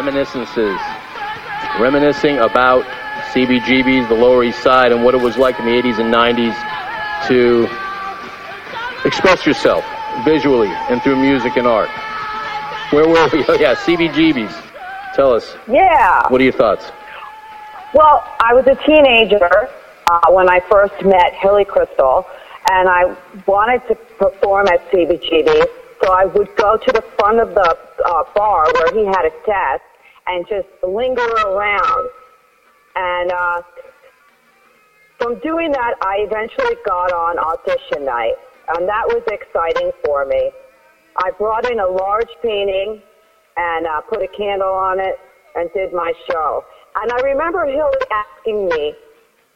reminiscences, reminiscing about CBGB's, the Lower East Side, and what it was like in the 80s and 90s to express yourself visually and through music and art. Where were we? Oh, yeah, CBGB's. Tell us. Yeah. What are your thoughts? Well, I was a teenager uh, when I first met Hilly Kristal, and I wanted to perform at CBGB, so I would go to the front of the uh, bar where he had a desk and just linger around. And uh, from doing that, I eventually got on audition night, and that was exciting for me. I brought in a large painting and uh, put a candle on it and did my show. And I remember Hilly asking me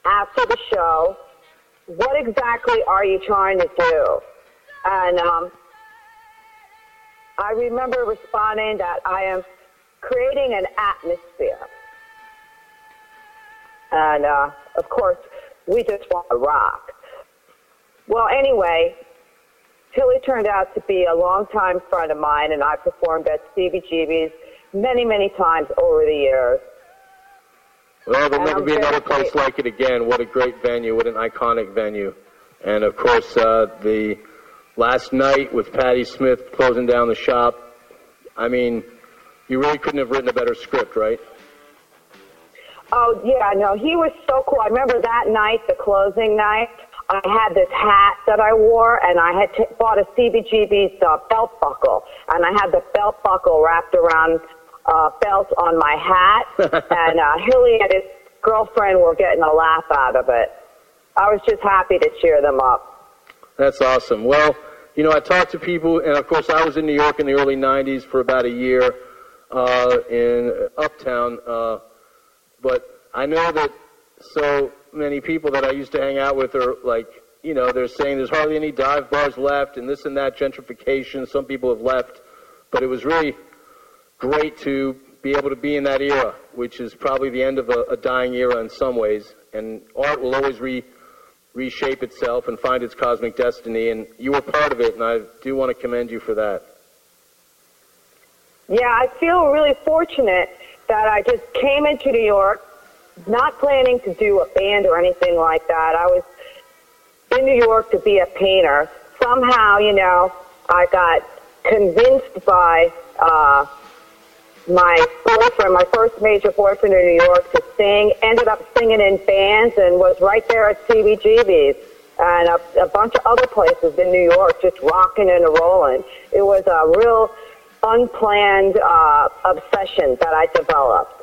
after the show, what exactly are you trying to do? And um, I remember responding that I am creating an atmosphere. And uh, of course, we just want to rock. Well, anyway, Hilly turned out to be a longtime friend of mine, and I performed at CBGB's many, many times over the years. Well, there'll And never I'm be another place grateful. like it again. What a great venue. What an iconic venue. And of course, uh, the last night with Patti Smith closing down the shop. I mean, you really couldn't have written a better script, right? Oh yeah, no, he was so cool. I remember that night, the closing night. I had this hat that I wore, and I had t- bought a CBGB's uh, belt buckle, and I had the belt buckle wrapped around uh, belt on my hat, and uh, Hilly and his girlfriend were getting a laugh out of it. I was just happy to cheer them up. That's awesome. Well, you know, I talked to people, and of course, I was in New York in the early '90s for about a year uh, in Uptown. Uh, but I know that so many people that I used to hang out with are like, you know, they're saying there's hardly any dive bars left, and this and that gentrification. Some people have left, but it was really great to be able to be in that era, which is probably the end of a, a dying era in some ways. And art will always re, reshape itself and find its cosmic destiny. And you were part of it, and I do want to commend you for that. Yeah, I feel really fortunate that I just came into New York, not planning to do a band or anything like that. I was in New York to be a painter. Somehow, you know, I got convinced by uh, my boyfriend, my first major boyfriend in New York, to sing. Ended up singing in bands and was right there at CBGB's and a, a bunch of other places in New York, just rocking and rolling. It was a real unplanned uh, obsession that I developed.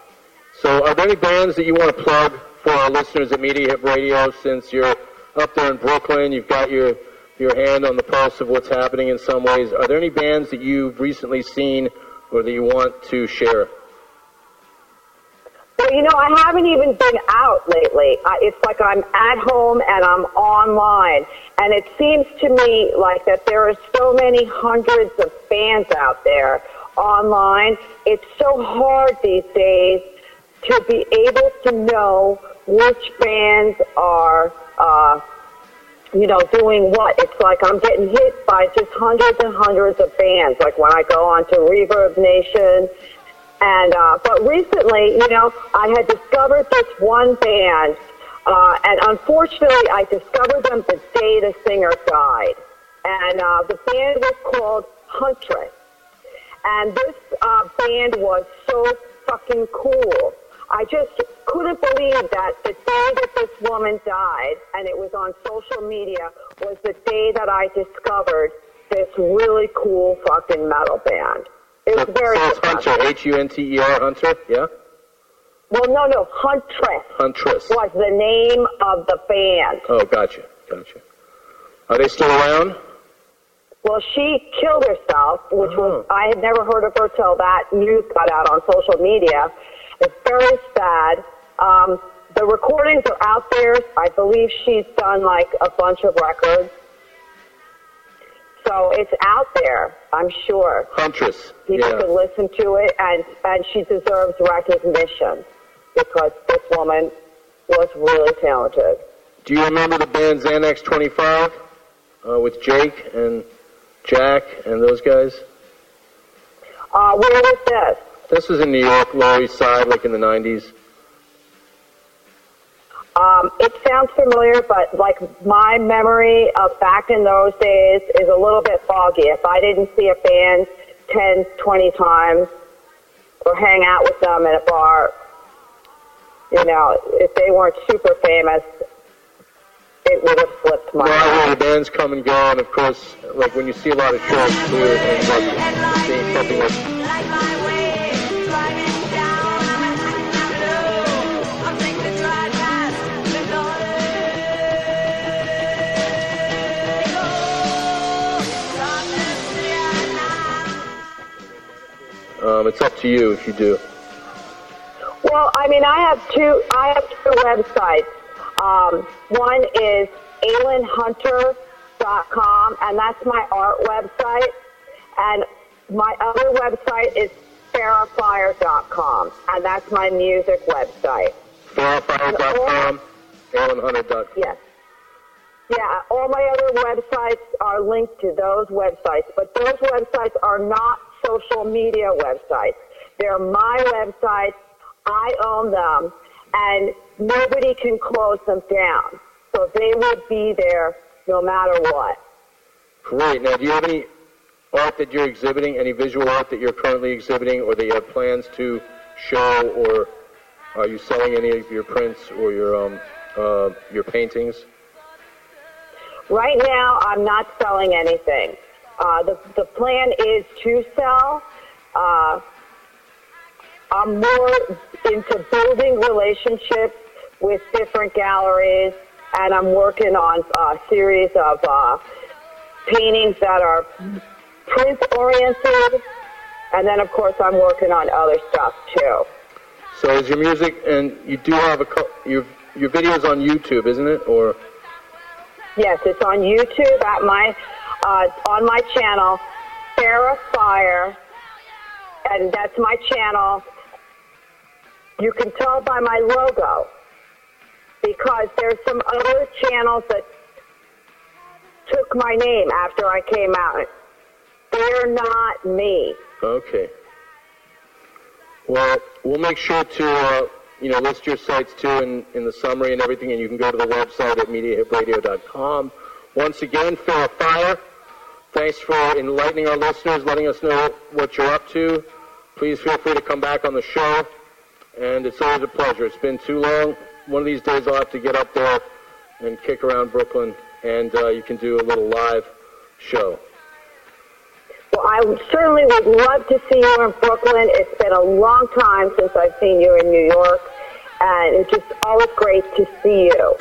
So, are there any bands that you want to plug for our listeners at Media Radio? Since you're up there in Brooklyn, you've got your your hand on the pulse of what's happening in some ways. Are there any bands that you've recently seen or that you want to share? You know, I haven't even been out lately. It's like I'm at home and I'm online. And it seems to me like that there are so many hundreds of fans out there online. It's so hard these days to be able to know which fans are, uh, you know, doing what. It's like I'm getting hit by just hundreds and hundreds of fans. Like when I go on to Reverb Nation and uh, but recently, you know, I had discovered this one band, uh, and unfortunately, I discovered them the day the singer died. And uh, the band was called Huntress, and this uh, band was so fucking cool. I just couldn't believe that the day that this woman died, and it was on social media, was the day that I discovered this really cool fucking metal band. It was very so it's. Hunter, H U N T E R, Hunter, yeah? Well, no, no, Huntress Huntress. was the name of the band. Oh, gotcha, gotcha. Are they still around? Well, she killed herself, which was, I had never heard of her till that news got out on social media. It's very sad. Um, the recordings are out there. I believe she's done like a bunch of records. So it's out there, I'm sure. Huntress. People yeah. can listen to it, and, and she deserves recognition because this woman was really talented. Do you remember the band Xanax 25 uh, with Jake and Jack and those guys? Uh, where was this? This was in New York, Lower East Side, like in the 90s. Um, it sounds familiar, but like my memory of back in those days is a little bit foggy. If I didn't see a band 10, 20 times or hang out with them at a bar, you know, if they weren't super famous, it would have slipped my mind. where the bands come and go, and of course, like when you see a lot of shows too, and like seeing something like um, it's up to you if you do. Well, I mean, I have two. I have two websites. Um, one is AlinHunter.com, and that's my art website. And my other website is FarrahFire.com, and that's my music website. Farrahfire.com, AlanHunter.com. Yes. Yeah, all my other websites are linked to those websites, but those websites are not social media websites. They're my websites. I own them, and nobody can close them down. So they will be there no matter what. Great. Now, do you have any art that you're exhibiting, any visual art that you're currently exhibiting, or that you have plans to show, or are you selling any of your prints or your um, uh, your paintings? Right now, I'm not selling anything. Uh, the, the plan is to sell. Uh, I'm more into building relationships with different galleries, and I'm working on a series of uh, paintings that are print oriented. And then, of course, I'm working on other stuff too. So, is your music, and you do have a co- your your videos on YouTube, isn't it? Or Yes, it's on YouTube at my uh, on my channel, Farrah Fire, and that's my channel. You can tell by my logo because there's some other channels that took my name after I came out. They're not me. okay. Well, we'll make sure to uh, you know list your sites too in, in the summary and everything, and you can go to the website at MediaHipRadio.com. Once again, Farrah Fire, thanks for enlightening our listeners, letting us know what you're up to. Please feel free to come back on the show, and it's always a pleasure. It's been too long. One of these days I'll have to get up there and kick around Brooklyn, and uh, you can do a little live show. Well, I certainly would love to see you in Brooklyn. It's been a long time since I've seen you in New York, and it's just always great to see you.